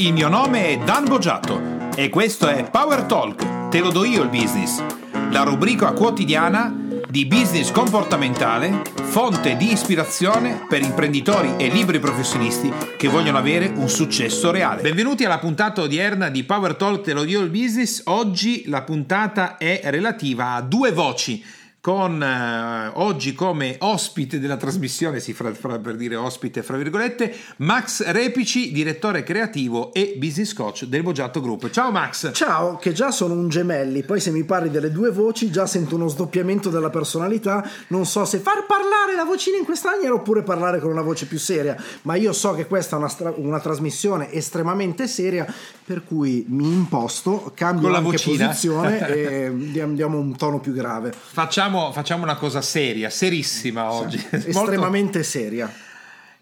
Il mio nome è Dan Boggiato e questo è Power Talk, te lo do io il business, la rubrica quotidiana di business comportamentale, fonte di ispirazione per imprenditori e liberi professionisti che vogliono avere un successo reale. Benvenuti alla puntata odierna di Power Talk, te lo do io il business. Oggi la puntata è relativa a due voci con eh, oggi come ospite della trasmissione, si fa, fa per dire ospite fra virgolette, Max Repici, direttore creativo e business coach del Boggiato Group. Ciao Max! Ciao, che già sono un gemelli, poi se mi parli delle due voci già sento uno sdoppiamento della personalità, non so se far parlare la vocina in questa maniera oppure parlare con una voce più seria, ma io so che questa è una, stra- una trasmissione estremamente seria, per cui mi imposto, cambio Con la anche vocina. posizione e diamo un tono più grave. Facciamo, facciamo una cosa seria, serissima oggi. Molto- Estremamente seria.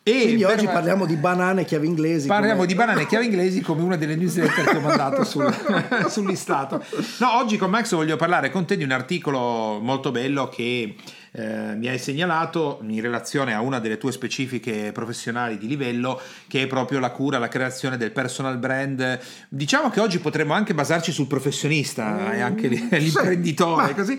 E Quindi oggi parliamo di banane e chiavi inglesi. Parliamo come- di banane e chiavi inglesi come una delle newsletter che ho mandato sul, sul listato. No, oggi con Max voglio parlare con te di un articolo molto bello che eh, mi hai segnalato in relazione a una delle tue specifiche professionali di livello che è proprio la cura, la creazione del personal brand. Diciamo che oggi potremmo anche basarci sul professionista e anche l'imprenditore, ma- così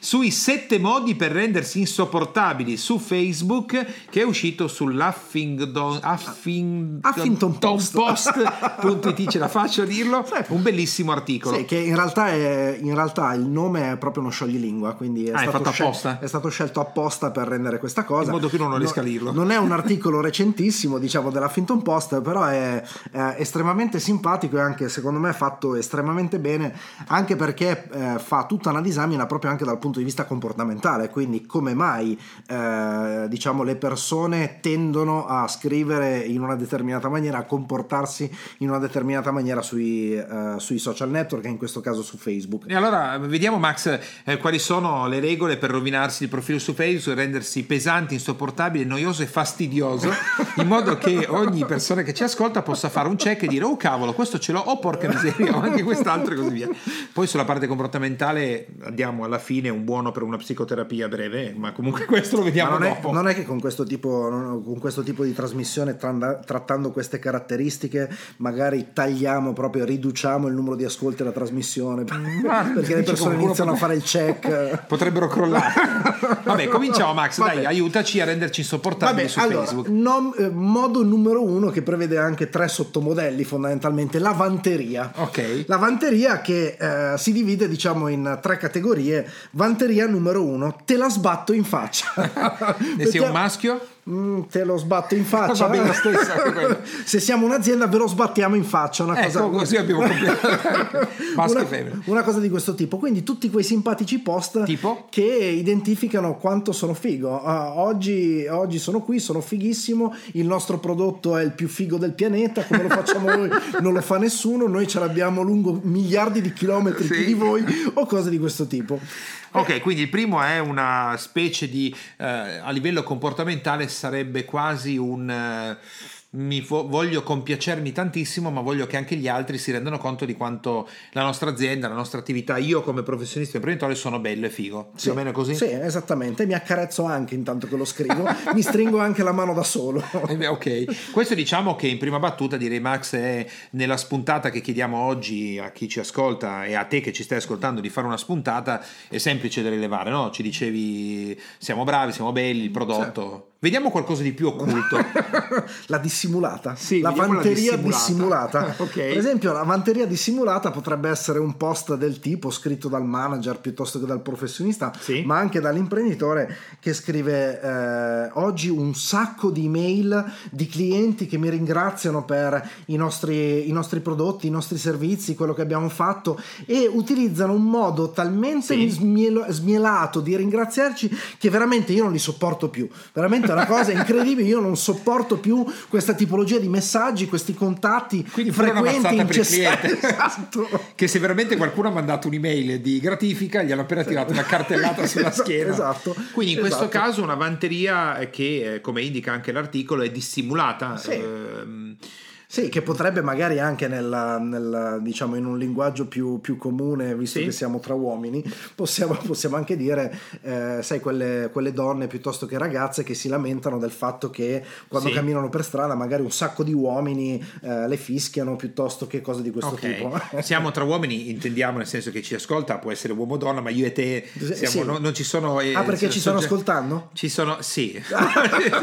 sui sette modi per rendersi insopportabili su Facebook che è uscito sull'Huffington Huffington Huffington Post. Post.it ce la faccio a dirlo un bellissimo articolo Sì, che in realtà, è, in realtà il nome è proprio uno scioglilingua, quindi è, Ah, stato scel- è stato scelto apposta per rendere questa cosa. In modo che uno non riesca a dirlo. Non è un articolo recentissimo, diciamo, dell'Huffington Post, però è, è estremamente simpatico e anche, secondo me, fatto estremamente bene, anche perché eh, fa tutta una disamina proprio anche dal punto di vista comportamentale, quindi come mai, eh, diciamo, le persone tendono a scrivere in una determinata maniera, a comportarsi in una determinata maniera sui, eh, sui social network, in questo caso su Facebook. e allora vediamo Max eh, quali sono le regole per rovinarsi il profilo su Facebook rendersi pesante, insopportabile, noioso e fastidioso in modo che ogni persona che ci ascolta possa fare un check e dire oh cavolo questo ce l'ho, oh porca miseria, ho anche quest'altro e così via. Poi sulla parte comportamentale andiamo alla fine buono per una psicoterapia breve, ma comunque questo lo vediamo Ma non è, dopo. non è che con questo tipo, non- con questo tipo di trasmissione, tra- trattando queste caratteristiche, magari tagliamo proprio, riduciamo il numero di ascolti della trasmissione Guarda, perché le persone iniziano a fare il check. Potrebbero crollare. Vabbè, cominciamo Max, Vabbè. dai, aiutaci a renderci insopportabili Vabbè, su allora, Facebook. nom- eh, modo numero uno che prevede anche tre sottomodelli fondamentalmente, lavanteria. Ok. La vanteria che eh, si divide diciamo in tre categorie. Vanteria numero uno, te la sbatto in faccia. E se è un maschio? Mm, te lo sbatto in faccia. Va bene anche quello. Se siamo un'azienda ve lo sbattiamo in faccia. Una cosa Ecco, così abbiamo. Maschio una, una cosa di questo tipo. Quindi tutti quei simpatici post Tipo? che identificano quanto sono figo. Ah, oggi, oggi sono qui, sono fighissimo. Il nostro prodotto è il più figo del pianeta. Come lo facciamo noi, non lo fa nessuno. Noi ce l'abbiamo lungo miliardi di chilometri Sì. più di voi, o cose di questo tipo. Ok, quindi il primo è una specie di, eh, a livello comportamentale sarebbe quasi un... eh, mi vo- voglio compiacermi tantissimo, ma voglio che anche gli altri si rendano conto di quanto la nostra azienda, la nostra attività, io come professionista imprenditore sono bello e figo. Più o meno così? Sì, esattamente. Mi accarezzo anche intanto che lo scrivo. Mi stringo anche la mano da solo. Eh ok, questo diciamo che in prima battuta direi Max è nella spuntata che chiediamo oggi a chi ci ascolta e a te che ci stai ascoltando di fare una spuntata è semplice da rilevare, no? Ci dicevi siamo bravi, siamo belli, il prodotto. Vediamo qualcosa di più occulto. la dissimulata. Sì, la vediamo la vanteria dissimulata. dissimulata. Ok. Per esempio, la vanteria dissimulata potrebbe essere un post del tipo scritto dal manager piuttosto che dal professionista, Sì. ma anche dall'imprenditore che scrive eh, oggi un sacco di email di clienti che mi ringraziano per i nostri, i nostri prodotti, i nostri servizi, quello che abbiamo fatto e utilizzano un modo talmente Sì. smielato di ringraziarci che veramente io non li sopporto più. Veramente è una cosa incredibile, io non sopporto più questa tipologia di messaggi, questi contatti Quindi frequenti, per il incessanti. cliente. Esatto. che se veramente qualcuno ha mandato un'email di gratifica gli hanno appena tirato una cartellata sulla Esatto, schiena. esatto, Quindi in questo esatto. caso una vanteria che, eh, come indica anche l'articolo, è dissimulata. Sì. ehm, Sì, che potrebbe magari anche nel, nel, diciamo, in un linguaggio più, più comune, visto sì. che siamo tra uomini, possiamo, possiamo anche dire, eh, sai, quelle, quelle, donne piuttosto che ragazze che si lamentano del fatto che quando sì. camminano per strada magari un sacco di uomini eh, le fischiano piuttosto che cose di questo okay. tipo. siamo tra uomini, intendiamo nel senso che ci ascolta, può essere uomo o donna, ma io e te siamo, sì. no, non ci sono... Eh, ah, perché ci stanno ascoltando? Ci sono, sì,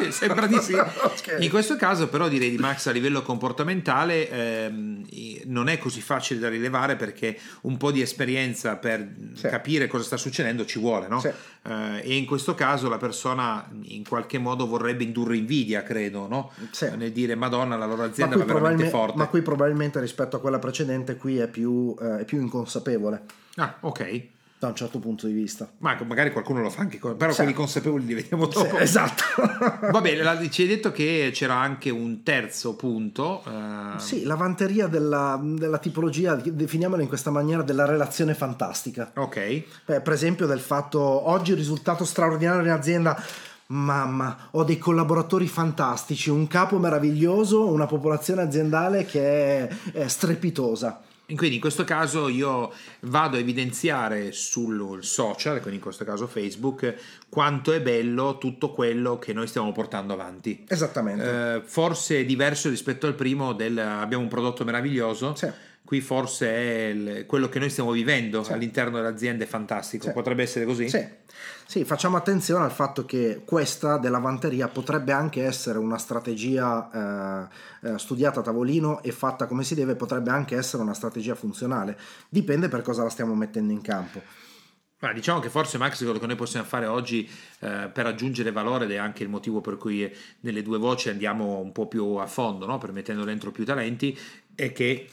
sembra di sì. okay. In questo caso però direi di Max a livello comportamentale comportamentale ehm, non è così facile da rilevare perché un po' di esperienza per sì. capire cosa sta succedendo ci vuole, no? Sì. Eh, e in questo caso la persona in qualche modo vorrebbe indurre invidia, credo, no? Sì. Nel dire Madonna, la loro azienda va veramente forte. Ma qui probabilmente rispetto a quella precedente qui è più, eh, è più inconsapevole. Ah, ok da un certo punto di vista. Ma magari qualcuno lo fa anche, però sì. quelli consapevoli li vediamo dopo. Sì, esatto. Va bene, ci hai detto che c'era anche un terzo punto. Eh... Sì, la vanteria della, della, tipologia, definiamola in questa maniera, della relazione fantastica. Ok. Beh, per esempio del fatto, oggi il risultato straordinario in azienda Mamma, ho dei collaboratori fantastici, un capo meraviglioso, una popolazione aziendale che è, è strepitosa. Quindi in questo caso io vado a evidenziare sul social, quindi in questo caso Facebook, quanto è bello tutto quello che noi stiamo portando avanti. Esattamente. Eh, forse diverso rispetto al primo del abbiamo un prodotto meraviglioso. Sì. Qui forse è il, quello che noi stiamo vivendo sì. all'interno dell'azienda è fantastico. Sì. Potrebbe essere così? Sì. Sì, facciamo attenzione al fatto che questa della vanteria potrebbe anche essere una strategia eh, eh, studiata a tavolino e fatta come si deve, potrebbe anche essere una strategia funzionale. Dipende per cosa la stiamo mettendo in campo. Ma diciamo che forse Max quello che noi possiamo fare oggi eh, per aggiungere valore ed è anche il motivo per cui nelle due voci andiamo un po' più a fondo, no? permettendo dentro più talenti, è che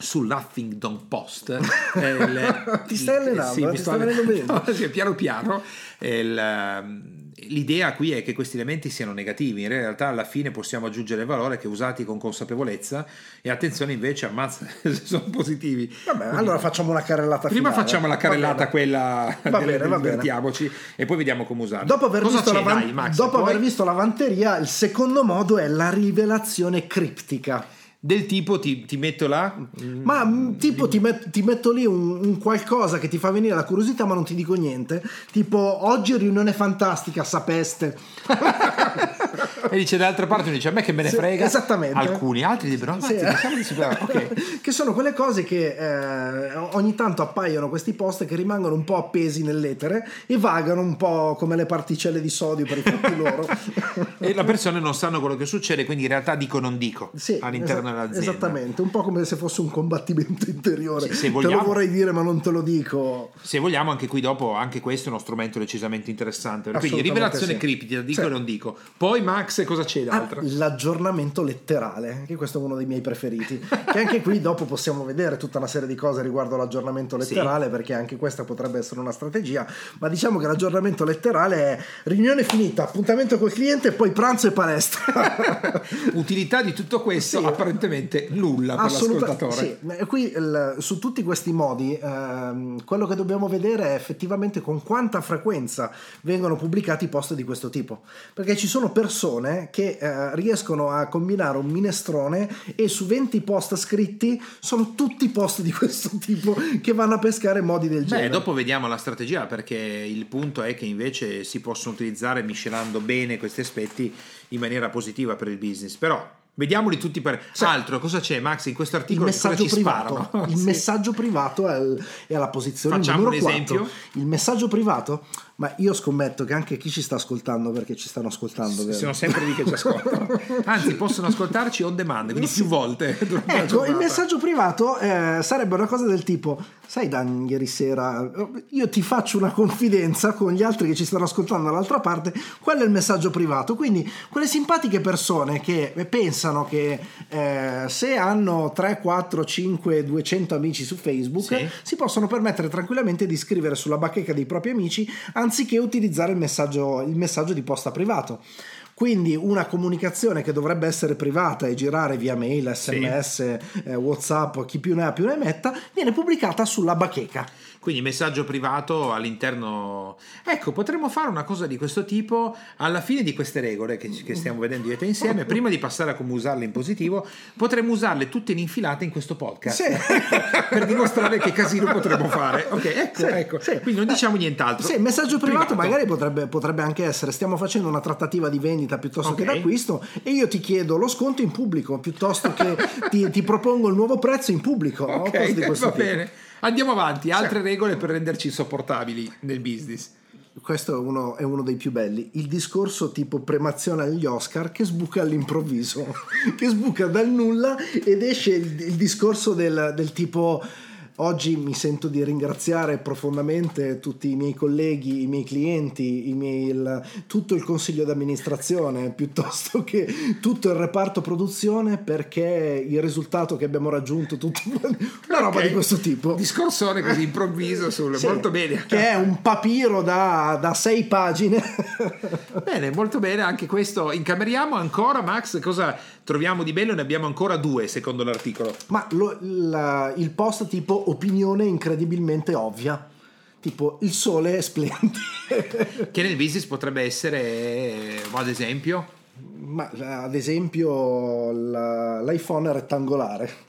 sull'Huffington Post. il, Ti stai allenando? Sì, mi sto allenando. sì, piano piano. Il, ehm, l'idea qui è che questi elementi siano negativi, in realtà alla fine possiamo aggiungere valore che usati con consapevolezza e attenzione invece ammazza se sono positivi. Vabbè, Quindi, allora facciamo una carrellata Prima finale. facciamo la carrellata quella va bene, va divertiamoci e poi vediamo come usarla. Dopo aver, visto la, van- Dai, Max, dopo aver visto la vanteria, il secondo modo è la rivelazione criptica del tipo ti, ti, metto là? Ma mm, tipo ti, met, ti metto lì un, un, qualcosa che ti fa venire la curiosità ma non ti dico niente. Tipo oggi riunione fantastica sapeste e dice dall'altra parte dice a me che me ne frega esattamente alcuni altri dicono sì. okay. che sono quelle cose che eh, ogni tanto appaiono questi post che rimangono un po' appesi nell'etere e vagano un po' come le particelle di sodio per i fatti loro e le persone non sanno quello che succede quindi in realtà dico non dico sì, all'interno nell'azienda. Esattamente, un po' come se fosse un combattimento interiore. Se, se vogliamo, te lo vorrei dire, ma non te lo dico. Se vogliamo, anche qui dopo, anche questo è uno strumento decisamente interessante. Quindi rivelazione sì. criptica, dico e non dico. Poi, Max, cosa c'è d'altro? Ah, l'aggiornamento letterale, che questo è uno dei miei preferiti. che anche qui dopo possiamo vedere tutta una serie di cose riguardo l'aggiornamento letterale, sì. perché anche questa potrebbe essere una strategia. Ma diciamo che l'aggiornamento letterale è riunione finita, appuntamento col cliente, e poi pranzo e palestra. Utilità di tutto questo, sì. apparentemente apparentemente nulla per l'ascoltatore. Sì, qui il, su tutti questi modi ehm, quello che dobbiamo vedere è effettivamente con quanta frequenza vengono pubblicati post di questo tipo, perché ci sono persone che eh, riescono a combinare un minestrone e su 20 post scritti sono tutti post di questo tipo che vanno a pescare modi del genere. Beh, dopo vediamo la strategia perché il punto è che invece si possono utilizzare miscelando bene questi aspetti in maniera positiva per il business, però Vediamoli tutti per sì. altro. Cosa c'è, Max? In questo articolo il messaggio privato. Il sì. messaggio privato è alla posizione Facciamo numero un esempio. 4. Il messaggio privato ma io scommetto che anche chi ci sta ascoltando, perché ci stanno ascoltando, vero? sono sempre lì che ci ascoltano. Anzi, possono ascoltarci on demand, quindi più volte. Ecco, il messaggio privato eh, sarebbe una cosa del tipo: Sai, Dan, ieri sera io ti faccio una confidenza con gli altri che ci stanno ascoltando dall'altra parte. Quello è il messaggio privato. Quindi, quelle simpatiche persone che pensano che eh, se hanno 3, 4, 5, 200 amici su Facebook, sì. si possono permettere tranquillamente di scrivere sulla bacheca dei propri amici anziché utilizzare il messaggio, il messaggio di posta privato. Quindi una comunicazione che dovrebbe essere privata e girare via mail, sms, sì. eh, whatsapp, chi più ne ha più ne metta, viene pubblicata sulla bacheca. Quindi messaggio privato all'interno. Ecco, potremmo fare una cosa di questo tipo alla fine di queste regole che, che stiamo vedendo io e te insieme. prima di passare a come usarle in positivo, potremmo usarle tutte in infilata in questo podcast Sì. per dimostrare che casino potremmo fare. Ok, ecco, Sì, ecco. sì. Quindi non diciamo nient'altro. Sì, messaggio privato, magari potrebbe, potrebbe anche essere stiamo facendo una trattativa di vendita piuttosto che Ok. d'acquisto e io ti chiedo lo sconto in pubblico piuttosto che ti, ti propongo il nuovo prezzo in pubblico Ok, cose di questo va tipo. bene. Andiamo avanti. Altre regole per renderci insopportabili nel business. Questo è uno, è uno dei più belli. Il discorso tipo premazione agli Oscar che sbuca all'improvviso, che sbuca dal nulla ed esce il, il discorso del, del tipo. Oggi mi sento di ringraziare profondamente tutti i miei colleghi, i miei clienti, i miei- il- tutto il consiglio d'amministrazione, piuttosto che tutto il reparto produzione, perché il risultato che abbiamo raggiunto, tutto, una roba Ok. di questo tipo. Discorsone così improvviso sul Sì, molto bene. Che è un papiro da, da sei pagine. Bene, molto bene, anche questo incameriamo ancora Max, cosa troviamo di bello? Ne abbiamo ancora due secondo l'articolo. Ma lo- la- il post tipo opinione incredibilmente ovvia. Tipo il sole è splendide. Che nel business potrebbe essere, eh, ad esempio, Ma ad esempio la- l'iPhone rettangolare.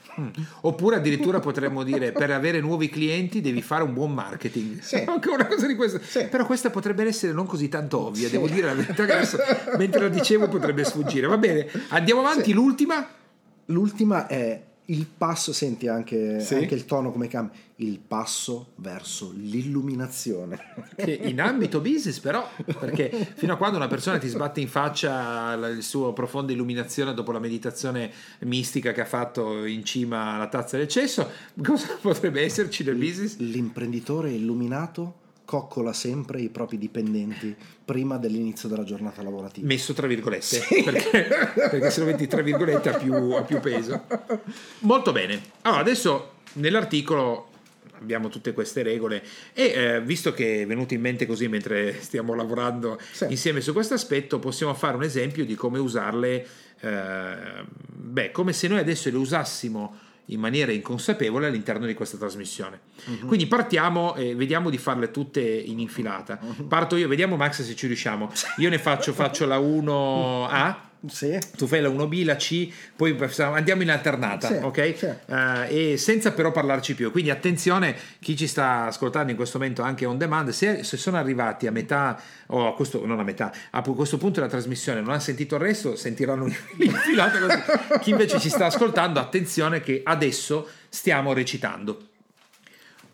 oppure addirittura potremmo dire per avere nuovi clienti devi fare un buon marketing. Sì. Anche una cosa di questo. Sì. Però questa potrebbe essere non così tanto ovvia, Sì. devo dire la verità che adesso mentre la dicevo potrebbe sfuggire. Va bene, andiamo avanti, Sì. l'ultima. L'ultima è il passo, senti anche, Sì. anche il tono come cambia, il passo verso l'illuminazione. che in ambito business però perché fino a quando una persona ti sbatte in faccia la- il suo profonda illuminazione dopo la meditazione mistica che ha fatto in cima alla tazza del cesso cosa potrebbe esserci nel business? L'imprenditore illuminato coccola sempre i propri dipendenti prima dell'inizio della giornata lavorativa. messo tra virgolette perché, perché se lo metti tra virgolette ha più, ha più peso molto bene allora adesso nell'articolo abbiamo tutte queste regole e eh, visto che è venuto in mente così mentre stiamo lavorando Sì. insieme su questo aspetto possiamo fare un esempio di come usarle eh, beh come se noi adesso le usassimo in maniera inconsapevole all'interno di questa trasmissione. Quindi partiamo e vediamo di farle tutte in infilata. Parto io vediamo Max se ci riusciamo. Io ne faccio faccio la 1A Sì. tu fai la 1B, la C, poi andiamo in alternata, Sì, ok? sì. Eh, e senza però parlarci più. Quindi attenzione, chi ci sta ascoltando in questo momento anche on demand, se, se sono arrivati a metà, o a questo, non a metà, a questo punto della trasmissione non ha sentito il resto, sentiranno l'infilata così. Chi invece ci sta ascoltando, attenzione che adesso stiamo recitando.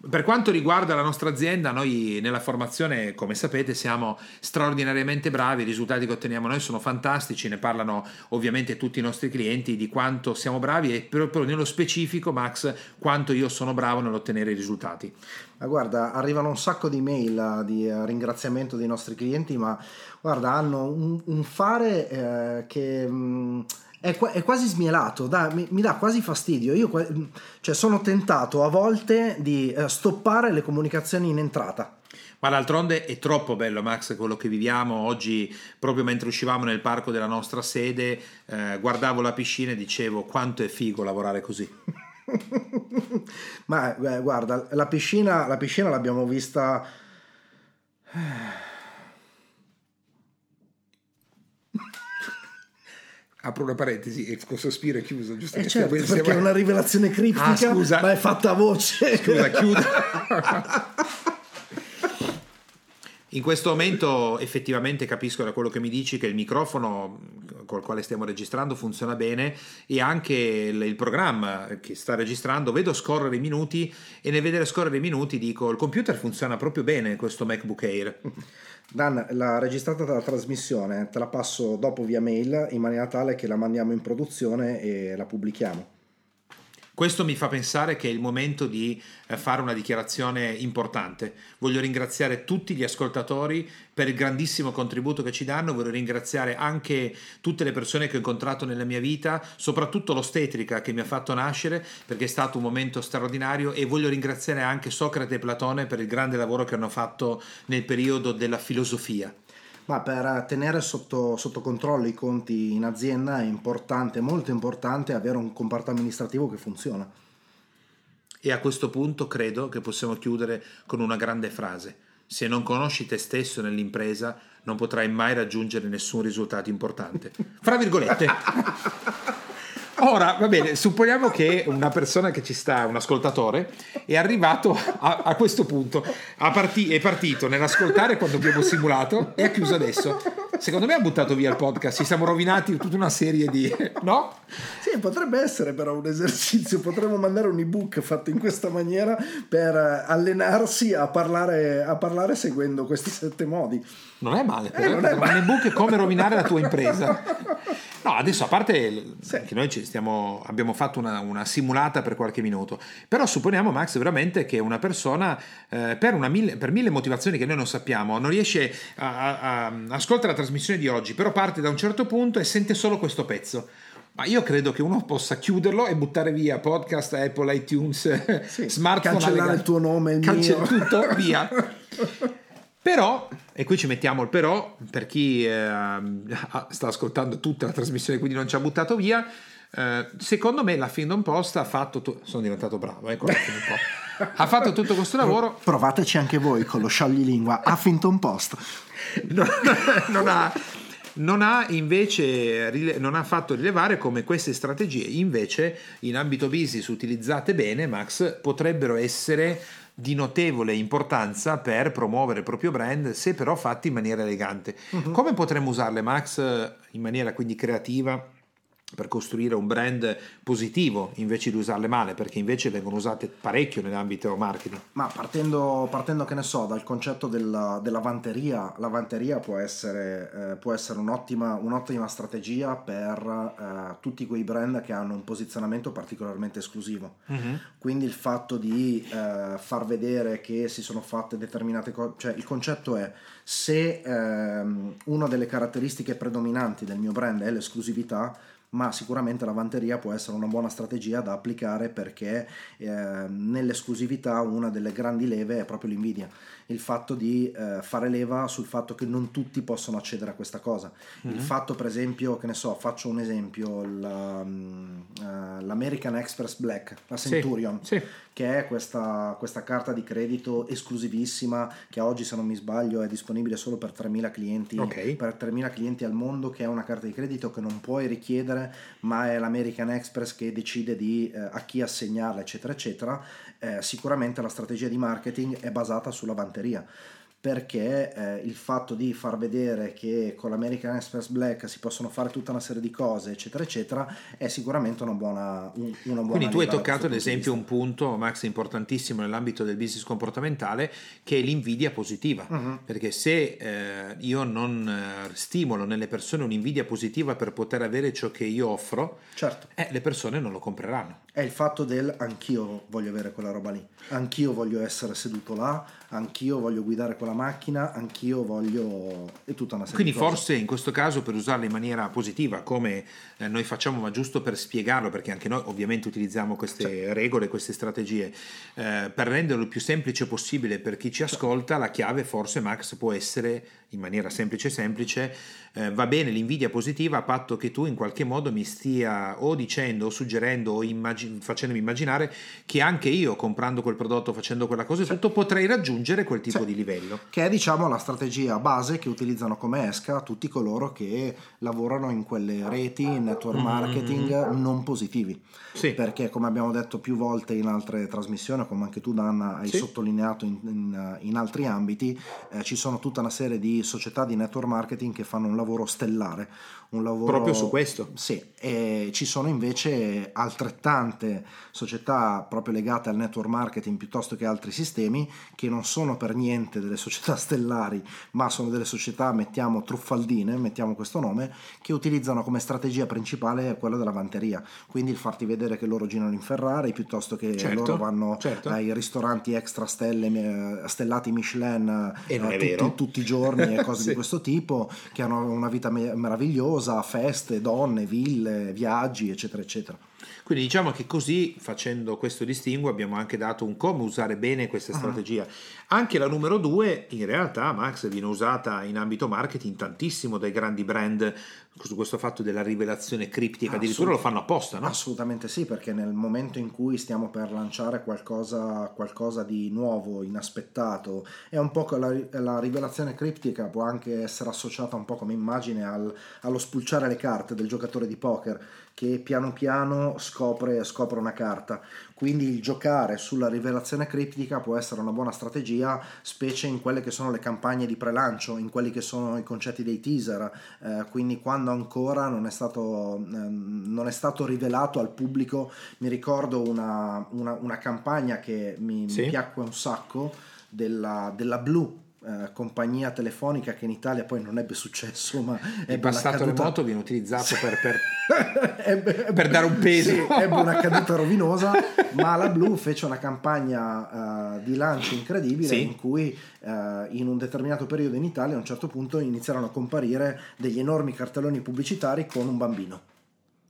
Per quanto riguarda la nostra azienda, noi nella formazione, come sapete, siamo straordinariamente bravi, i risultati che otteniamo noi sono fantastici, ne parlano ovviamente tutti i nostri clienti di quanto siamo bravi e proprio nello specifico, Max, quanto io sono bravo nell'ottenere i risultati. Ma guarda, arrivano un sacco di mail eh, di eh, ringraziamento dei nostri clienti, ma guarda, hanno un, un fare eh, che mh, è, qua- è quasi smielato, dà- mi, mi dà quasi fastidio. Io mh, cioè, sono tentato a volte di eh, stoppare le comunicazioni in entrata. Ma d'altronde è troppo bello, Max, quello che viviamo oggi. Proprio mentre uscivamo nel parco della nostra sede, eh, guardavo la piscina e dicevo quanto è figo lavorare così. Ma eh, guarda, la piscina, la piscina l'abbiamo vista. Apro una parentesi, e con sospiro è chiuso, giusto? Eh che certo, stiamo- perché è una rivelazione criptica, Ah, scusa. ma è fatta a voce. Scusa, chiudo. In questo momento effettivamente capisco da quello che mi dici che il microfono col quale stiamo registrando funziona bene e anche il, il programma che sta registrando, vedo scorrere i minuti e nel vedere scorrere i minuti dico il computer funziona proprio bene questo MacBook Air. Dan, la registrata della trasmissione te la passo dopo via mail in maniera tale che la mandiamo in produzione e la pubblichiamo. Questo mi fa pensare che è il momento di eh, fare una dichiarazione importante. Voglio ringraziare tutti gli ascoltatori per il grandissimo contributo che ci danno, voglio ringraziare anche tutte le persone che ho incontrato nella mia vita, soprattutto l'ostetrica che mi ha fatto nascere perché è stato un momento straordinario e voglio ringraziare anche Socrate e Platone per il grande lavoro che hanno fatto nel periodo della filosofia. Ma per tenere sotto, sotto controllo i conti in azienda è importante, molto importante, avere un comparto amministrativo che funziona. E a questo punto credo che possiamo chiudere con una grande frase. Se non conosci te stesso nell'impresa, non potrai mai raggiungere nessun risultato importante. Fra virgolette. Ora, va bene, supponiamo che una persona che ci sta, un ascoltatore, è arrivato a, a questo punto, parti, è partito nell'ascoltare quando abbiamo simulato e ha chiuso adesso. Secondo me ha buttato via il podcast, ci siamo rovinati tutta una serie di... no? Sì, potrebbe essere però un esercizio, potremmo mandare un ebook fatto in questa maniera per allenarsi a parlare, a parlare seguendo questi sette modi. Non è male, eh, non è male. un ebook è come rovinare la tua impresa. No, adesso a parte sì. che noi stiamo, abbiamo fatto una, una, simulata per qualche minuto, però supponiamo Max veramente che una persona eh, per, una mille, per, mille, motivazioni che noi non sappiamo non riesce a, a, a ascoltare la trasmissione di oggi, però parte da un certo punto e sente solo questo pezzo. Ma io credo che uno possa chiuderlo e buttare via podcast, Apple, iTunes, sì, smartphone. Cancellare il tuo nome, il Cancell- mio. tutto via. Però, e qui ci mettiamo il però, per chi eh, sta ascoltando tutta la trasmissione quindi non ci ha buttato via, eh, secondo me la Findon Post ha fatto... Tu- sono diventato bravo, ecco, ha fatto tutto questo lavoro. Provateci anche voi con lo scioglilingua Huffington Post. non, non, ha, non, ha, invece non ha fatto rilevare come queste strategie invece in ambito business utilizzate bene, Max, potrebbero essere di notevole importanza per promuovere il proprio brand, se però fatti in maniera elegante. Uh-huh. Come potremmo usarle, Max, in maniera quindi creativa? Per costruire un brand positivo invece di usarle male, perché invece vengono usate parecchio nell'ambito marketing. Ma partendo, partendo che ne so, dal concetto della, della vanteria, la vanteria può essere, eh, può essere un'ottima, un'ottima, strategia per eh, tutti quei brand che hanno un posizionamento particolarmente esclusivo. Uh-huh. Quindi il fatto di eh, far vedere che si sono fatte determinate cose, cioè il concetto è se ehm, una delle caratteristiche predominanti del mio brand è l'esclusività, ma sicuramente la vanteria può essere una buona strategia da applicare perché eh, nell'esclusività una delle grandi leve è proprio l'invidia il fatto di eh, fare leva sul fatto che non tutti possono accedere a questa cosa. Mm-hmm. Il fatto, per esempio, che ne so, faccio un esempio, la, uh, l'American Express Black, la Centurion, sì, sì. che è questa, questa, carta di credito esclusivissima che oggi, se non mi sbaglio, è disponibile solo per 3.000 clienti, okay. per 3.000 clienti al mondo, che è una carta di credito che non puoi richiedere, ma è l'American Express che decide di, eh, a chi assegnarla, eccetera, eccetera eh, sicuramente la strategia di marketing è basata sulla vanteria perché eh, il fatto di far vedere che con l'American Express Black si possono fare tutta una serie di cose, eccetera, eccetera, è sicuramente una buona, un, una buona Quindi tu hai toccato ad esempio un punto, Max, importantissimo nell'ambito del business comportamentale, che è l'invidia positiva, uh-huh. perché se eh, io non eh, stimolo nelle persone un'invidia positiva per poter avere ciò che io offro, certo. Eh, le persone non lo compreranno. È il fatto del anch'io voglio avere quella roba lì, anch'io voglio essere seduto là, anch'io voglio guidare quella macchina, anch'io voglio... e tutta una serie Quindi di cose. forse in questo caso per usarla in maniera positiva, come eh, noi facciamo, ma giusto per spiegarlo, perché anche noi ovviamente utilizziamo queste certo. regole, queste strategie, eh, per renderlo il più semplice possibile per chi ci ascolta, la chiave forse Max può essere in maniera semplice semplice, eh, va bene l'invidia positiva a patto che tu in qualche modo mi stia o dicendo o suggerendo o immagin- facendomi immaginare che anche io comprando quel prodotto, facendo quella cosa e sì. tutto potrei raggiungere quel tipo sì. di livello. Che è diciamo la strategia base che utilizzano come esca tutti coloro che lavorano in quelle reti, in network mm-hmm. marketing mm-hmm. non positivi. Sì. Perché come abbiamo detto più volte in altre trasmissioni, come anche tu Danna hai sottolineato in, in, in altri ambiti, eh, ci sono tutta una serie di società di network marketing che fanno un lavoro stellare. Un lavoro, Proprio su questo? Sì, e ci sono invece altrettante società proprio legate al network marketing piuttosto che altri sistemi che non sono per niente delle società stellari, ma sono delle società, mettiamo truffaldine, mettiamo questo nome, che utilizzano come strategia principale quella della vanteria. Quindi il farti vedere che loro girano in Ferrari piuttosto che certo, loro vanno certo. ai ristoranti extra stelle, eh, stellati Michelin eh, tutti, tutti, i giorni e cose sì. di questo tipo, che hanno una vita meravigliosa, feste, donne, ville, viaggi, eccetera, eccetera. Quindi diciamo che così, facendo questo distinguo, abbiamo anche dato un come usare bene questa uh-huh. strategia. Anche la numero due, in realtà, Max, viene usata in ambito marketing tantissimo dai grandi brand su questo fatto della rivelazione criptica, addirittura lo fanno apposta, no? Assolutamente sì, perché nel momento in cui stiamo per lanciare qualcosa, qualcosa di nuovo, inaspettato, è un po' la, la, rivelazione criptica può anche essere associata un po' come immagine al, allo spulciare le carte del giocatore di poker che piano piano scopre, scopre una carta. Quindi il giocare sulla rivelazione criptica può essere una buona strategia, specie in quelle che sono le campagne di prelancio, in quelli che sono i concetti dei teaser, eh, quindi quando ancora non è, stato, eh, non è stato rivelato al pubblico. Mi ricordo una, una, una campagna che mi, sì. mi piacque un sacco della, della Blue eh, compagnia telefonica che in Italia poi non ebbe successo, ma il passato caduta... remoto viene utilizzato per, per, ebbe, per, dare un peso. Sì, ebbe una caduta rovinosa, ma la Blue fece una campagna uh, di lancio incredibile sì. in cui uh, in un determinato periodo in Italia a un certo punto iniziarono a comparire degli enormi cartelloni pubblicitari con un bambino.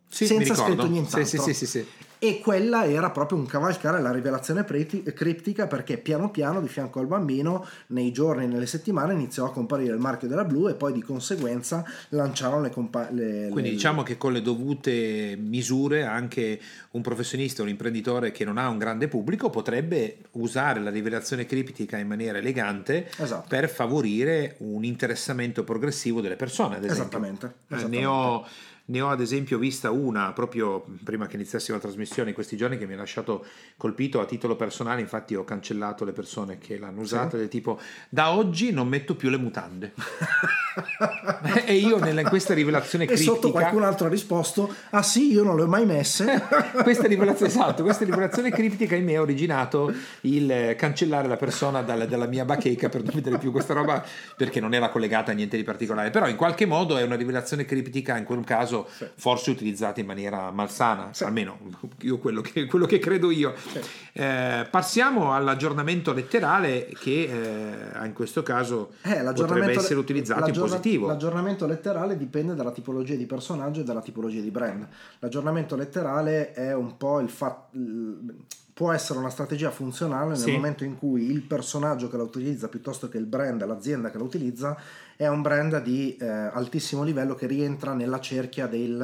Sì, senza scritto nient'altro. Sì, sì, sì, sì, E quella era proprio un cavalcare la rivelazione criptica perché piano piano di fianco al bambino, nei giorni e nelle settimane, iniziò a comparire il marchio della blu e poi di conseguenza lanciarono le, compa- le Quindi le... diciamo che con le dovute misure anche un professionista, un imprenditore che non ha un grande pubblico potrebbe usare la rivelazione criptica in maniera elegante esatto. per favorire un interessamento progressivo delle persone. Ad esempio. Esattamente. esattamente. Eh, ne ho ne ho ad esempio vista una proprio prima che iniziassimo la trasmissione in questi giorni che mi ha lasciato colpito a titolo personale, infatti ho cancellato le persone che l'hanno usata, sì. del tipo da oggi non metto più le mutande. e io nella, in questa rivelazione e critica... E sotto qualcun altro ha risposto, ah sì, io non le ho mai messe. questa rivelazione, esatto, questa rivelazione critica in me ha originato il cancellare la persona dalla, dalla mia bacheca per non vedere più questa roba perché non era collegata a niente di particolare, però in qualche modo è una rivelazione critica in quel caso caso sì. forse utilizzate in maniera malsana, sì. almeno io quello che, quello che credo io. Sì. Eh, passiamo all'aggiornamento letterale che eh, in questo caso eh, potrebbe essere utilizzato in positivo. L'aggiornamento letterale dipende dalla tipologia di personaggio e dalla tipologia di brand. L'aggiornamento letterale è un po' il fatto può essere una strategia funzionale nel sì. momento in cui il personaggio che la utilizza piuttosto che il brand, l'azienda che la utilizza è un brand di eh, altissimo livello che rientra nella cerchia dei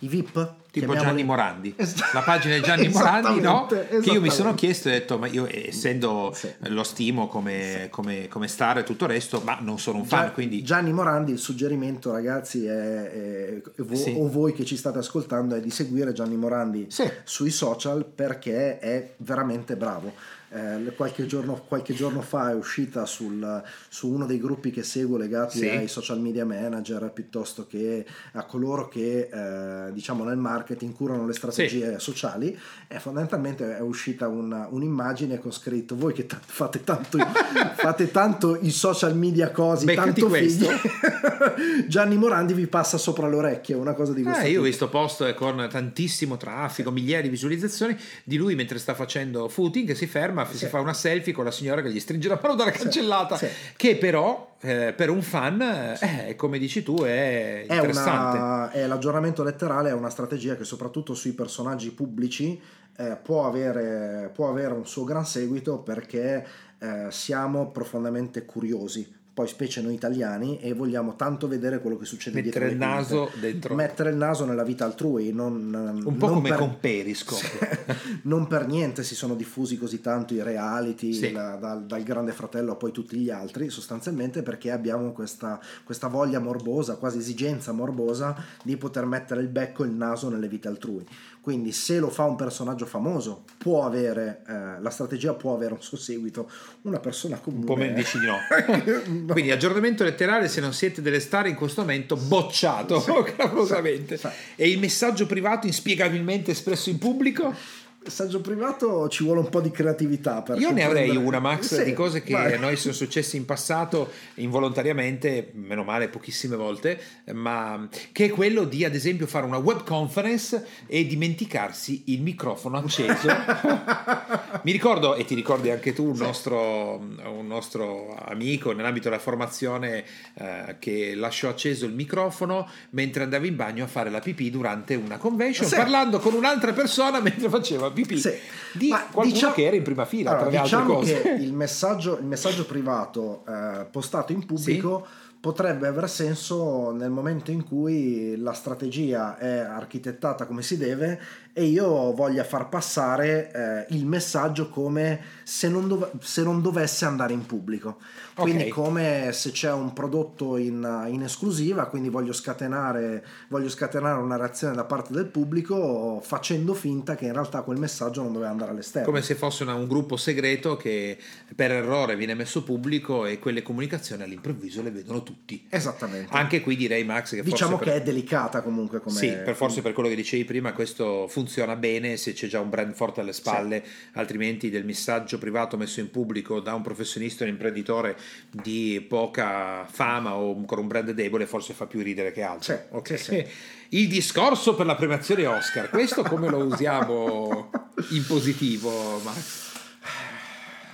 VIP. Tipo Gianni Morandi, la pagina di Gianni Morandi, no? Che io mi sono chiesto e ho detto, ma io essendo sì. lo stimo come, sì. come, come, star e tutto il resto, ma non sono un fan. quindi... Gianni Morandi, il suggerimento ragazzi, è, è, vo- sì. o voi che ci state ascoltando, è di seguire Gianni Morandi sui social perché è veramente bravo eh, qualche, giorno, qualche, giorno, fa è uscita sul, su uno dei gruppi che seguo legati sì. ai social media manager piuttosto che a coloro che eh, diciamo nel marketing curano le strategie sì. sociali e fondamentalmente è uscita una, un'immagine con scritto voi che t- fate, tanto, fate tanto i social media così Beccati tanto figli Gianni Morandi vi passa sopra le orecchie una cosa di questo eh, io ho visto post con tantissimo traffico migliaia di visualizzazioni di lui mentre sta facendo footing si ferma ma sì. si fa una selfie con la signora che gli stringe la mano dalla cancellata, sì. che però eh, per un fan, eh, come dici tu, è, è interessante. Una, è l'aggiornamento letterale è una strategia che soprattutto sui personaggi pubblici eh, può, avere, può, avere, un suo gran seguito perché eh, siamo profondamente curiosi poi specie noi italiani e vogliamo tanto vedere quello che succede mettere dietro il naso dentro mettere il naso nella vita altrui non, un po' non come per, con Periscope. Non per niente si sono diffusi così tanto i reality sì. la, dal, dal, grande fratello a poi tutti gli altri sostanzialmente perché abbiamo questa, questa voglia morbosa quasi esigenza morbosa di poter mettere il becco e il naso nelle vite altrui quindi se lo fa un personaggio famoso, può avere, eh, la strategia può avere un suo seguito. Una persona comune... Un po' me dici di no. no. Quindi aggiornamento letterale, se non siete delle star in questo momento, bocciato sì. Sì, sì. E il messaggio privato inspiegabilmente espresso in pubblico? Messaggio privato ci vuole un po' di creatività. Io ne avrei una, Max, sì, di cose che vai. a noi sono successe in passato involontariamente, meno male pochissime volte, ma che è quello di ad esempio fare una web conference e dimenticarsi il microfono acceso. Mi ricordo, e ti ricordi anche tu, un, sì. nostro, un nostro, amico nell'ambito della formazione eh, che lasciò acceso il microfono mentre andava in bagno a fare la pipì durante una convention, sì. parlando con un'altra persona mentre faceva pipì sì. di Ma qualcuno diciamo, che era in prima fila. Allora, diciamo che il messaggio, il messaggio privato eh, postato in pubblico. Sì potrebbe aver senso nel momento in cui la strategia è architettata come si deve e io voglia far passare eh, il messaggio come se non, dov- se non, dovesse andare in pubblico. Quindi okay. come se c'è un prodotto in, in esclusiva, quindi voglio scatenare, voglio scatenare, una reazione da parte del pubblico facendo finta che in realtà quel messaggio non doveva andare all'esterno. Come se fosse una, un gruppo segreto che per errore viene messo pubblico e quelle comunicazioni all'improvviso le vedono tutti. Esattamente. Anche qui direi Max che diciamo che per... è delicata comunque come... Sì, per forse per quello che dicevi prima questo funziona funziona bene se c'è già un brand forte alle spalle, sì. altrimenti del messaggio privato messo in pubblico da un professionista, un imprenditore di poca fama o ancora un brand debole forse fa più ridere che altro. Sì, okay. sì, Il discorso per la premiazione Oscar, questo come lo usiamo in positivo, Max?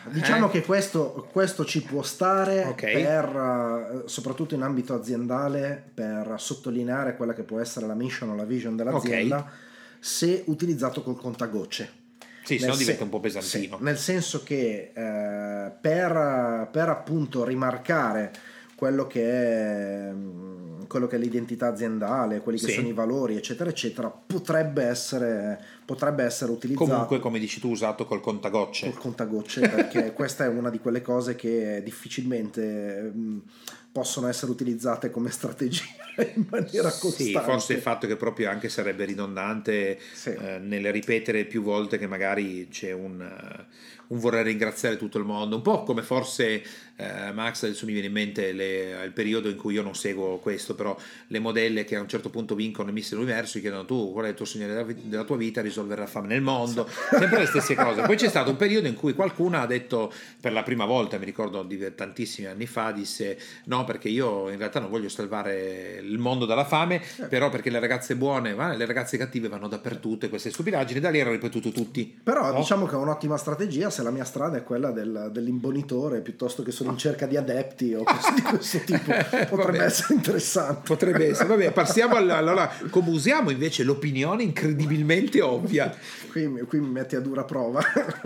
Diciamo eh? che questo, questo, ci può stare okay. per, eh, soprattutto in ambito aziendale per sottolineare quella che può essere la mission o la vision dell'azienda. Okay se utilizzato col contagocce. Sì, se no diventa un po' pesantino. Sì, nel senso che eh, per, per, appunto rimarcare quello che, è, mm, quello che è l'identità aziendale, quelli che sì. sono i valori, eccetera, eccetera, potrebbe essere, potrebbe essere utilizzato. Comunque, come dici tu, usato col contagocce. Col contagocce, perché questa è una di quelle cose che difficilmente mm, possono essere utilizzate come strategia in maniera costante. Sì, forse il fatto che proprio anche sarebbe ridondante sì. eh, nel ripetere più volte che magari c'è un, uh, un vorrei ringraziare tutto il mondo, un po' come forse eh, Max adesso mi viene in mente le, il periodo in cui io non seguo questo, però le modelle che a un certo punto vincono il Mister Universo chiedono tu qual è il tuo sogno della, della tua vita, risolvere la fame nel mondo, sempre le stesse cose. Poi c'è stato un periodo in cui qualcuno ha detto per la prima volta, mi ricordo di tantissimi anni fa, disse no perché io in realtà non voglio salvare il mondo dalla fame, però perché le ragazze buone, le ragazze cattive vanno dappertutto e queste stupidaggini, da lì erano ripetuto tutti. Però no? diciamo che è un'ottima strategia se la mia strada è quella del, dell'imbonitore piuttosto che sono in cerca di adepti o cose di questo tipo. Potrebbe essere interessante. Potrebbe essere. Vabbè, passiamo alla, allora, come usiamo invece l'opinione incredibilmente ovvia. Qui, qui mi metti a dura prova.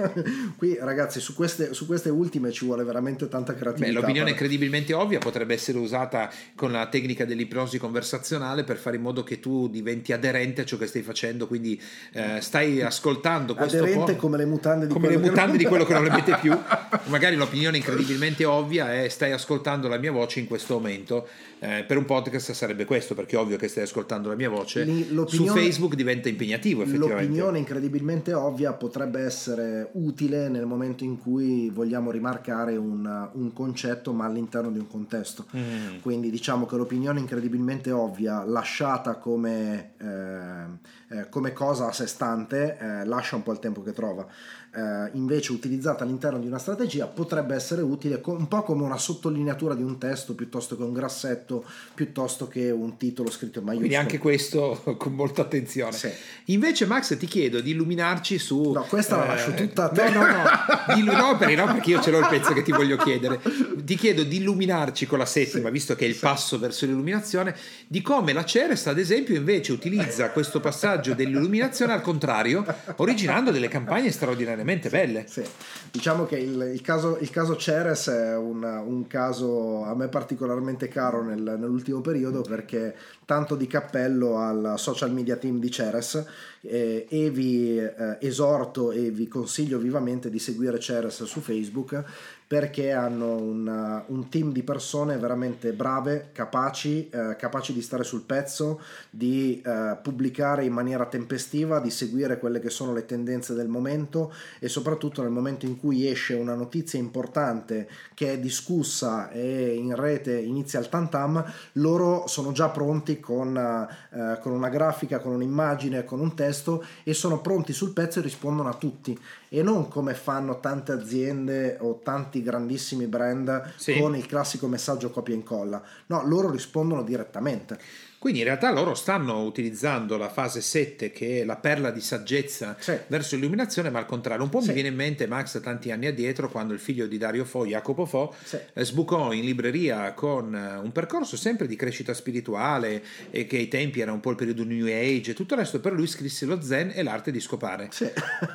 qui ragazzi, su queste, su queste, ultime ci vuole veramente tanta creatività. Beh, l'opinione per... incredibilmente ovvia potrebbe essere usata con la tecnica dell'ipnosi conversazionale per fare in modo che tu diventi aderente a ciò che stai facendo, quindi eh, stai ascoltando questo aderente po- come le mutande di, come quello, le mutande di quello che non le mette più. Magari l'opinione incredibilmente ovvia ovvia è stai ascoltando la mia voce in questo momento. Eh, per un podcast sarebbe questo, perché è ovvio che stai ascoltando la mia voce. Su Facebook diventa impegnativo effettivamente. L'opinione incredibilmente ovvia potrebbe essere utile nel momento in cui vogliamo rimarcare un, un concetto ma all'interno di un contesto. Mm. Quindi diciamo che l'opinione incredibilmente ovvia lasciata come, eh, eh, come cosa a sé stante eh, lascia un po' il tempo che trova eh, invece utilizzata all'interno di una strategia potrebbe essere utile un po' come una sottolineatura di un testo piuttosto che un grassetto piuttosto che un titolo scritto in maiuscolo. Quindi anche questo con molta attenzione. Sì. Invece Max ti chiedo di illuminarci su... No, questa la lascio tutta a te. No, no, no, di, no, per, no, perché io ce l'ho il pezzo che ti voglio chiedere. Ti chiedo di illuminarci con la settima, sì, visto che è il sì. passo verso l'illuminazione, di come la Ceres ad esempio invece utilizza questo passaggio dell'illuminazione al contrario, originando delle campagne straordinarie straordinariamente belle. Sì. Diciamo che il, il, caso, il caso, Ceres è un, un, caso a me particolarmente caro nel, nell'ultimo periodo perché tanto di cappello al social media team di Ceres eh, e vi eh, esorto e vi consiglio vivamente di seguire Ceres su Facebook perché hanno un, un, team di persone veramente brave, capaci, eh, capaci di stare sul pezzo, di eh, pubblicare in maniera tempestiva, di seguire quelle che sono le tendenze del momento e soprattutto nel momento in cui esce una notizia importante che è discussa e in rete inizia il tantam, loro sono già pronti con, eh, con una grafica, con un'immagine, con un testo e sono pronti sul pezzo e rispondono a tutti e non come fanno tante aziende o tanti grandissimi brand sì. con il classico messaggio copia e incolla. No, loro rispondono direttamente. Quindi in realtà loro stanno utilizzando la fase 7 che è la perla di saggezza sì. verso l'illuminazione, ma al contrario. Un po' sì. mi viene in mente Max tanti anni addietro quando il figlio di Dario Fo, Jacopo Fo, sì. Eh, sbucò in libreria con eh, un percorso sempre di crescita spirituale e che ai tempi era un po' il periodo New Age e tutto il resto. Per lui scrisse lo Zen e l'arte di scopare.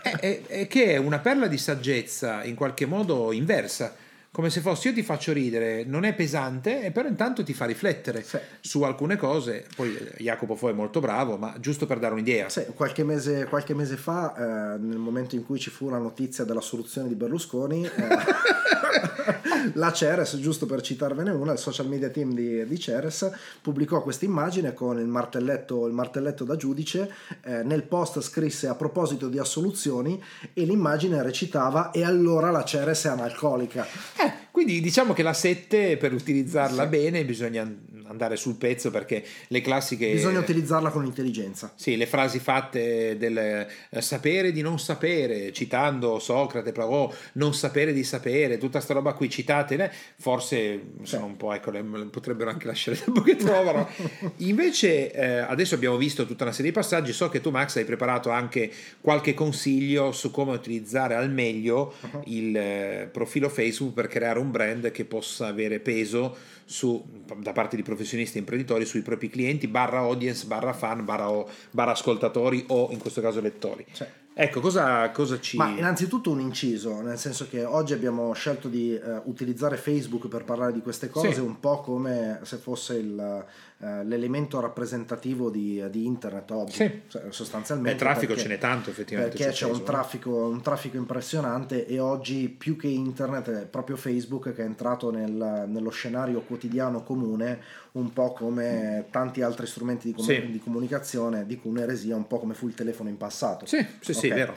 E, e, e che è una perla di saggezza in qualche modo inversa come se fosse io ti faccio ridere, non è pesante, però intanto ti fa riflettere Sì. su alcune cose. Poi eh, Jacopo fu è molto bravo, ma giusto per dare un'idea. Sì, qualche, mese, qualche mese fa, eh, nel momento in cui ci fu la notizia della soluzione di Berlusconi, eh, la Ceres, giusto per citarvene una, il social media team di, di Ceres, pubblicò questa immagine con il martelletto, il martelletto da giudice. eh, nel post scrisse a proposito di assoluzioni e l'immagine recitava e allora la Ceres è analcolica. Eh, quindi diciamo che la 7 per utilizzarla bene bisogna andare sul pezzo perché le classiche... Bisogna utilizzarla con intelligenza. Sì, le frasi fatte del eh, sapere di non sapere, citando Socrate, Plato, non sapere di sapere, tutta sta roba qui citate, forse sono un po', ecco, le- potrebbero anche lasciare il tempo che trovano. Invece eh, adesso abbiamo visto tutta una serie di passaggi, so che tu Max hai preparato anche qualche consiglio su come utilizzare al meglio il eh, profilo Facebook per creare un brand che possa avere peso su, da parte di professionisti e imprenditori sui propri clienti, barra audience, barra fan, barra, o- barra ascoltatori o in questo caso lettori. Cioè, Ecco, cosa, cosa ci... Ma innanzitutto un inciso, nel senso che oggi abbiamo scelto di eh, utilizzare Facebook per parlare di queste cose Sì. un po' come se fosse il, eh, l'elemento rappresentativo di, di internet oggi, Sì. Cioè, sostanzialmente. Beh, traffico perché- ce n'è tanto effettivamente. Perché c'è un Facebook. traffico, un traffico impressionante e oggi più che internet è proprio Facebook che è entrato nel- nello scenario quotidiano comune, un po' come tanti altri strumenti di, comu- Sì. di comunicazione, dico un'eresia, un po' come fu il telefono in passato Sì, sì, sì, Ok. vero.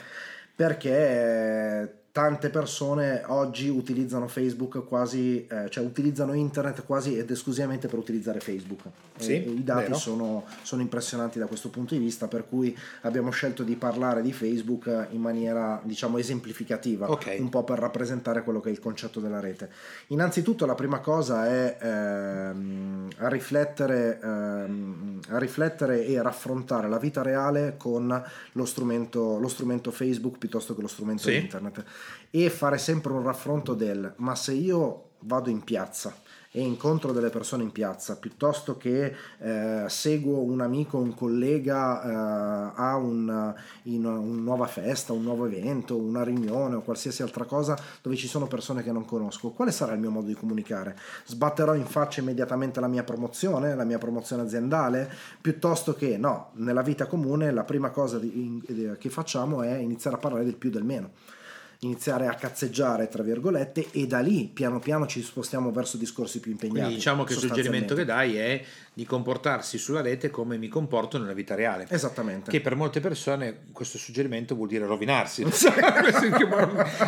perché tante persone oggi utilizzano Facebook quasi, eh, cioè utilizzano internet quasi ed esclusivamente per utilizzare Facebook. Sì, I dati sono, sono impressionanti da questo punto di vista, per cui abbiamo scelto di parlare di Facebook in maniera diciamo esemplificativa, Ok. un po' per rappresentare quello che è il concetto della rete. Innanzitutto la prima cosa è ehm, a, riflettere, ehm, a riflettere e raffrontare la vita reale con lo strumento, lo strumento Facebook piuttosto che lo strumento Sì. internet e fare sempre un raffronto del ma se io vado in piazza e incontro delle persone in piazza piuttosto che eh, seguo un amico, un collega eh, a un, in una nuova festa, un nuovo evento, una riunione o qualsiasi altra cosa dove ci sono persone che non conosco, quale sarà il mio modo di comunicare? Sbatterò in faccia immediatamente la mia promozione, la mia promozione aziendale, piuttosto che no, nella vita comune la prima cosa di- in- che facciamo è iniziare a parlare del più del meno iniziare a cazzeggiare tra virgolette e da lì piano piano ci spostiamo verso discorsi più impegnati Quindi diciamo che il suggerimento che dai è di comportarsi sulla rete come mi comporto nella vita reale. esattamente Che per molte persone questo suggerimento vuol dire rovinarsi.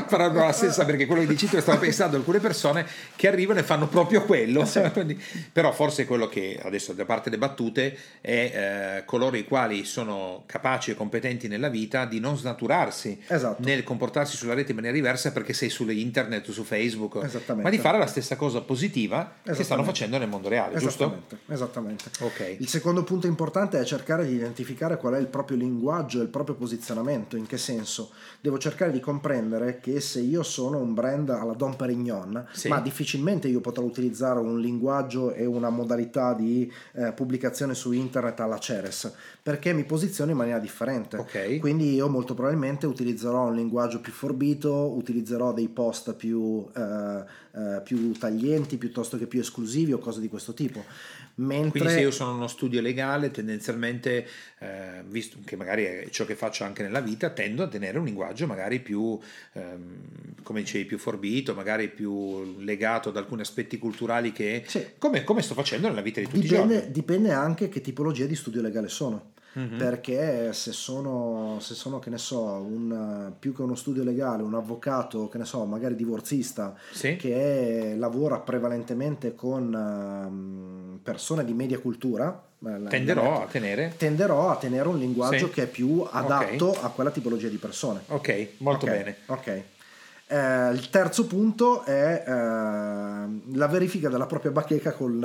Faranno la stessa perché quello che dici tu stavo pensando alcune persone che arrivano e fanno proprio quello. Quindi- però forse quello che adesso da parte delle battute è eh, coloro i quali sono capaci e competenti nella vita di non snaturarsi Esatto. nel comportarsi sulla rete in maniera diversa perché sei su internet o su Facebook, Esattamente. ma di fare la stessa cosa positiva che stanno Esattamente. facendo nel mondo reale, giusto? Esattamente, esattamente. Ok. Il secondo punto importante è cercare di identificare qual è il proprio linguaggio e il proprio posizionamento. In che senso? Devo cercare di comprendere che se io sono un brand alla Dom Perignon, Sì. ma difficilmente io potrò utilizzare un linguaggio e una modalità di eh, pubblicazione su internet alla Ceres, perché mi posiziono in maniera differente. Ok. Quindi io molto probabilmente utilizzerò un linguaggio più forbito, utilizzerò dei post più, eh, eh, più taglienti piuttosto che più esclusivi o cose di questo tipo. Mentre Quindi se io sono uno studio legale, tendenzialmente, eh, visto che magari è ciò che faccio anche nella vita, tendo a tenere un linguaggio magari più, ehm, come dicevi, più forbito, magari più legato ad alcuni aspetti culturali che... Sì. Come, come sto facendo nella vita di tutti i dipende, giorni. dipende anche che tipologia di studio legale sono. Mhm. Perché se sono, se sono, che ne so, un, più che uno studio legale, un avvocato, che ne so, magari divorzista, Sì. che lavora prevalentemente con ehm, persone di media cultura, Tenderò a tenere... tenderò a tenere un linguaggio Sì. che è più adatto a quella tipologia di persone. Ok, molto Ok, bene. Ok. Eh, il terzo punto è eh, la verifica della propria bacheca con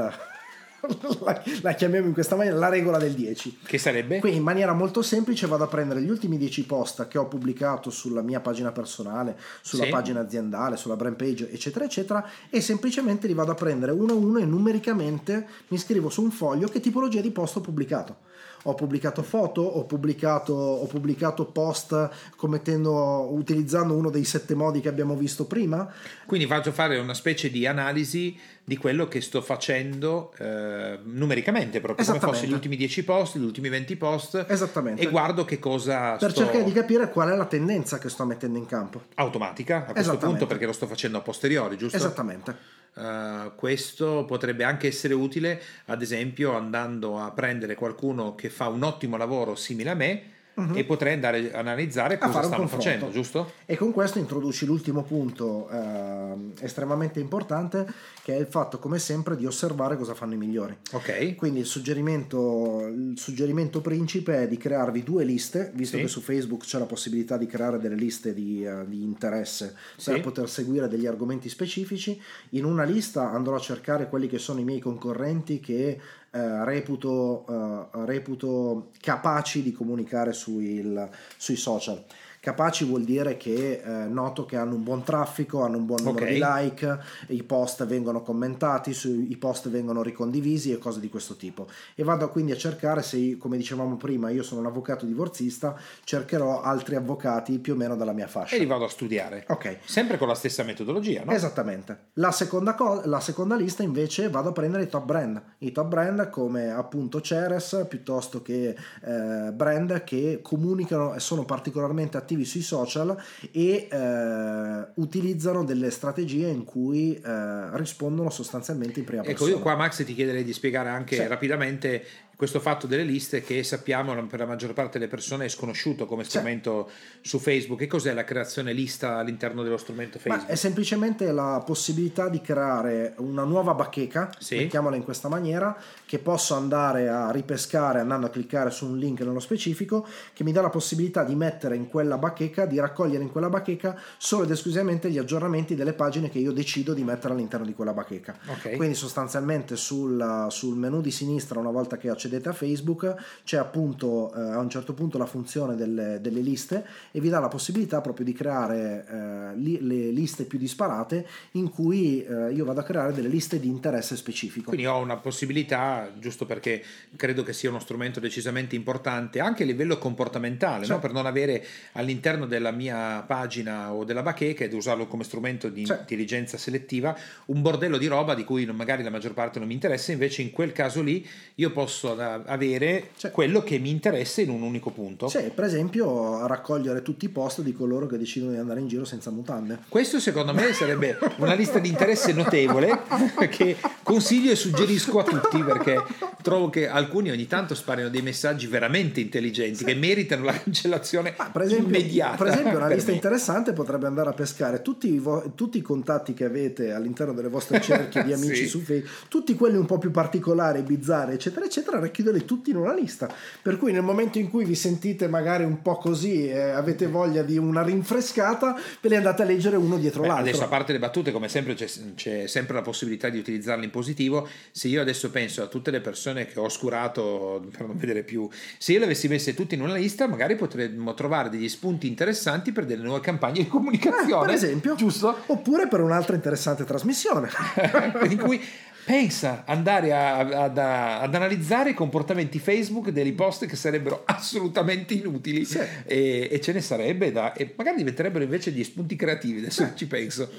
la, la, chiamiamo in questa maniera la regola del 10. Che sarebbe? Quindi in maniera molto semplice vado a prendere gli ultimi 10 post che ho pubblicato sulla mia pagina personale, sulla Sì. pagina aziendale, sulla brand page, eccetera, eccetera, e semplicemente li vado a prendere uno a uno e numericamente mi scrivo su un foglio che tipologia di post ho pubblicato. ho pubblicato foto, ho pubblicato, ho pubblicato post commettendo, utilizzando uno dei sette modi che abbiamo visto prima. Quindi faccio fare una specie di analisi di quello che sto facendo eh, numericamente, proprio come fossi gli ultimi 10 post, gli ultimi 20 post. Esattamente. E guardo che cosa per sto... cercare di capire qual è la tendenza che sto mettendo in campo. Automatica a questo punto perché lo sto facendo a posteriori, giusto? Esattamente. Uh, questo potrebbe anche essere utile, ad esempio, andando a prendere qualcuno che fa un ottimo lavoro simile a me uh-huh. e potrei andare a analizzare a cosa stanno facendo, giusto? E con questo introduci l'ultimo punto uh, estremamente importante che è il fatto, come sempre, di osservare cosa fanno i migliori. Ok. Quindi il suggerimento, il suggerimento principe è di crearvi due liste, visto sì. che su Facebook c'è la possibilità di creare delle liste di, uh, di interesse sì. per poter seguire degli argomenti specifici. In una lista andrò a cercare quelli che sono i miei concorrenti che Uh, reputo, uh, reputo, capaci di comunicare sui, il, sui social. Capaci vuol dire che eh, noto che hanno un buon traffico, hanno un buon numero okay. di like, i post vengono commentati, i post vengono ricondivisi e cose di questo tipo. E vado quindi a cercare se, come dicevamo prima, io sono un avvocato divorzista, cercherò altri avvocati più o meno dalla mia fascia. E li vado a studiare. Ok. Sempre con la stessa metodologia, no? Esattamente. La seconda, co- la seconda lista invece vado a prendere i top brand. I top brand come appunto Ceres piuttosto che eh, brand che comunicano e sono particolarmente attivi attivi sui social e eh, utilizzano delle strategie in cui eh, rispondono sostanzialmente in prima ecco, persona. Ecco, io qua Max ti chiederei di spiegare anche sì. rapidamente questo fatto delle liste che sappiamo per la maggior parte delle persone è sconosciuto come strumento sì. su Facebook. Che cos'è la creazione lista all'interno dello strumento Facebook? Ma è semplicemente la possibilità di creare una nuova bacheca, sì. mettiamola in questa maniera, che posso andare a ripescare andando a cliccare su un link nello specifico, che mi dà la possibilità di mettere in quella bacheca, di raccogliere in quella bacheca solo ed esclusivamente gli aggiornamenti delle pagine che io decido di mettere all'interno di quella bacheca. Okay. Quindi sostanzialmente sul, sul menu di sinistra, una volta che accedete accedete a Facebook c'è appunto eh, a un certo punto la funzione delle, delle, liste e vi dà la possibilità proprio di creare eh, li, le liste più disparate in cui eh, io vado a creare delle liste di interesse specifico. Quindi ho una possibilità, giusto perché credo che sia uno strumento decisamente importante anche a livello comportamentale, cioè. no? per non avere all'interno della mia pagina o della bacheca ed usarlo come strumento di cioè. intelligenza selettiva un bordello di roba di cui magari la maggior parte non mi interessa, invece in quel caso lì io posso avere cioè, quello che mi interessa in un unico punto. Cioè, per esempio, raccogliere tutti i post di coloro che decidono di andare in giro senza mutande. Questo secondo me sarebbe una lista di interesse notevole che consiglio e suggerisco a tutti perché trovo che alcuni ogni tanto sparino dei messaggi veramente intelligenti sì. che meritano la cancellazione ah, per esempio, immediata. Per esempio, una per lista me. interessante potrebbe andare a pescare tutti i, vo- tutti i, contatti che avete all'interno delle vostre cerchie di amici sì. su Facebook, tutti quelli un po' più particolari, bizzarri, eccetera, eccetera, racchiudere tutti in una lista. Per cui nel momento in cui vi sentite magari un po' così e avete voglia di una rinfrescata, ve li andate a leggere uno dietro Beh, l'altro. Adesso a parte le battute, come sempre c'è, c'è, sempre la possibilità di utilizzarle in positivo. Se io adesso penso a tutte le persone che ho oscurato per non vedere più, se io le avessi messe tutte in una lista, magari potremmo trovare degli spunti interessanti per delle nuove campagne di comunicazione. Eh, per esempio, giusto? Oppure per un'altra interessante trasmissione. in cui pensa andare a, ad, ad, analizzare i comportamenti Facebook dei post che sarebbero assolutamente inutili sì. e, e, ce ne sarebbe da e magari diventerebbero invece degli spunti creativi adesso sì. ci penso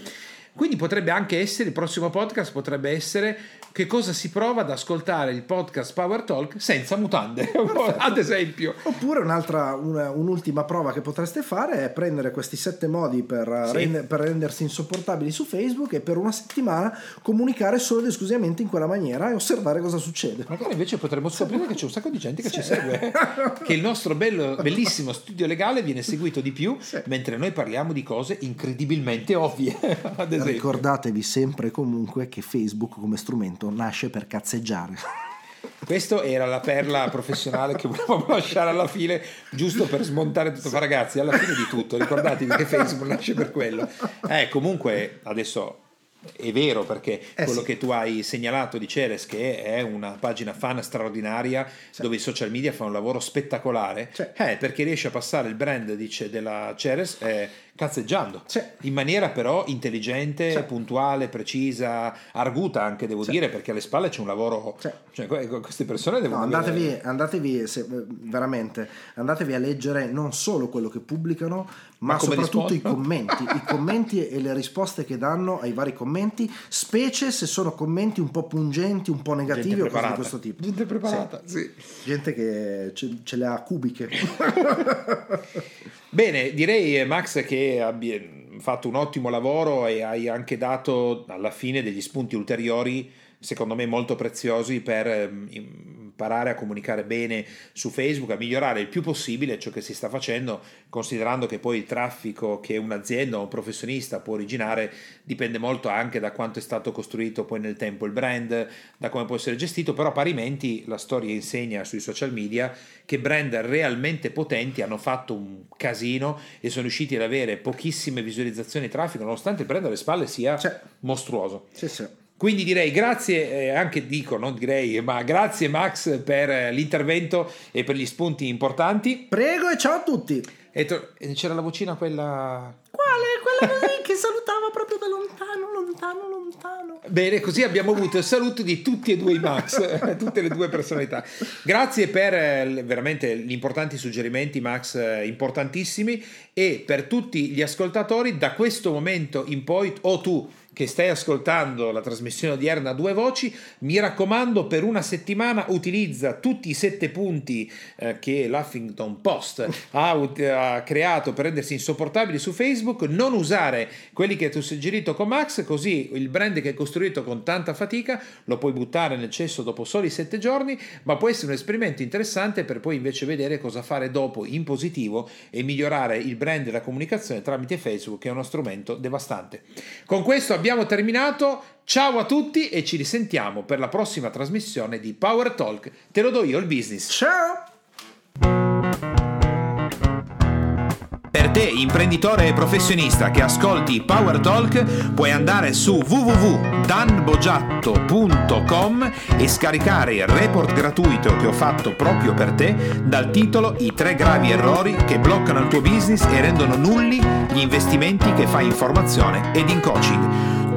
quindi potrebbe anche essere il prossimo podcast potrebbe essere che cosa si prova ad ascoltare il podcast Power Talk senza mutande, ad esempio. Oppure un'altra, una, un'ultima prova che potreste fare è prendere questi sette modi per, sì. rend, per, rendersi insopportabili su Facebook e per una settimana comunicare solo ed esclusivamente in quella maniera e osservare cosa succede. Magari invece potremmo scoprire che c'è un sacco di gente che sì. ci segue, che il nostro bello, bellissimo studio legale viene seguito di più, sì. mentre noi parliamo di cose incredibilmente ovvie. Ricordatevi sempre comunque che Facebook come strumento nasce per cazzeggiare. Questa era la perla professionale che volevamo lasciare alla fine, giusto per smontare tutto. Ma ragazzi, alla fine di tutto, ricordatevi che Facebook nasce per quello. Eh, comunque, adesso è vero perché eh quello sì. che tu hai segnalato di Ceres che è una pagina fan straordinaria sì. dove i social media fanno un lavoro spettacolare sì. eh, perché riesce a passare il brand dice, della Ceres eh, cazzeggiando Sì. in maniera però intelligente, Sì. puntuale, precisa, arguta anche devo Sì. dire perché alle spalle c'è un lavoro cioè que- queste persone No, devono avere- andatevi, andatevi se- veramente, andatevi a leggere non solo quello che pubblicano, ma, Ma soprattutto i commenti, i commenti e le risposte che danno ai vari commenti, specie se sono commenti un po' pungenti, un po' negativi o cose di questo tipo. gente preparata sì. Gente che ce, ce le ha cubiche. Bene, direi eh, Max che hai fatto un ottimo lavoro e hai anche dato alla fine degli spunti ulteriori, secondo me molto preziosi per ehm, imparare a comunicare bene su Facebook, a migliorare il più possibile ciò che si sta facendo, considerando che poi il traffico che un'azienda o un professionista può originare dipende molto anche da quanto è stato costruito poi nel tempo il brand, da come può essere gestito, però parimenti la storia insegna sui social media che brand realmente potenti hanno fatto un casino e sono riusciti ad avere pochissime visualizzazioni di traffico, nonostante il brand alle spalle sia Cioè. mostruoso. sì, sì. Quindi direi grazie, eh, anche dico, non direi, ma grazie Max per eh, l'intervento e per gli spunti importanti. Prego e ciao a tutti. E to- c'era la vocina quella... Quale? Quella così che salutava proprio da lontano, lontano, lontano. Bene, così abbiamo avuto il saluto di tutti e due i Max, tutte le due personalità. Grazie per eh, veramente gli importanti suggerimenti, Max, eh, importantissimi. E per tutti gli ascoltatori, da questo momento in poi, o tu che stai ascoltando la trasmissione odierna a due voci, mi raccomando, per una settimana utilizza tutti i sette punti eh, che l'Huffington Post ha, ha creato per rendersi insopportabili su Facebook, non usare quelli che ti ho suggerito con Max, così il brand che hai costruito con tanta fatica lo puoi buttare nel cesso dopo soli sette giorni, ma può essere un esperimento interessante per poi invece vedere cosa fare dopo in positivo e migliorare il brand e la comunicazione tramite Facebook, che è uno strumento devastante. Con questo abbiamo terminato. Ciao a tutti e ci risentiamo per la prossima trasmissione di Power Talk. Te lo do io il business. Ciao. Per te, imprenditore e professionista che ascolti Power Talk, puoi andare su www.danbogiatto.com e scaricare il report gratuito che ho fatto proprio per te dal titolo I tre gravi errori che bloccano il tuo business e rendono nulli gli investimenti che fai in formazione ed in coaching.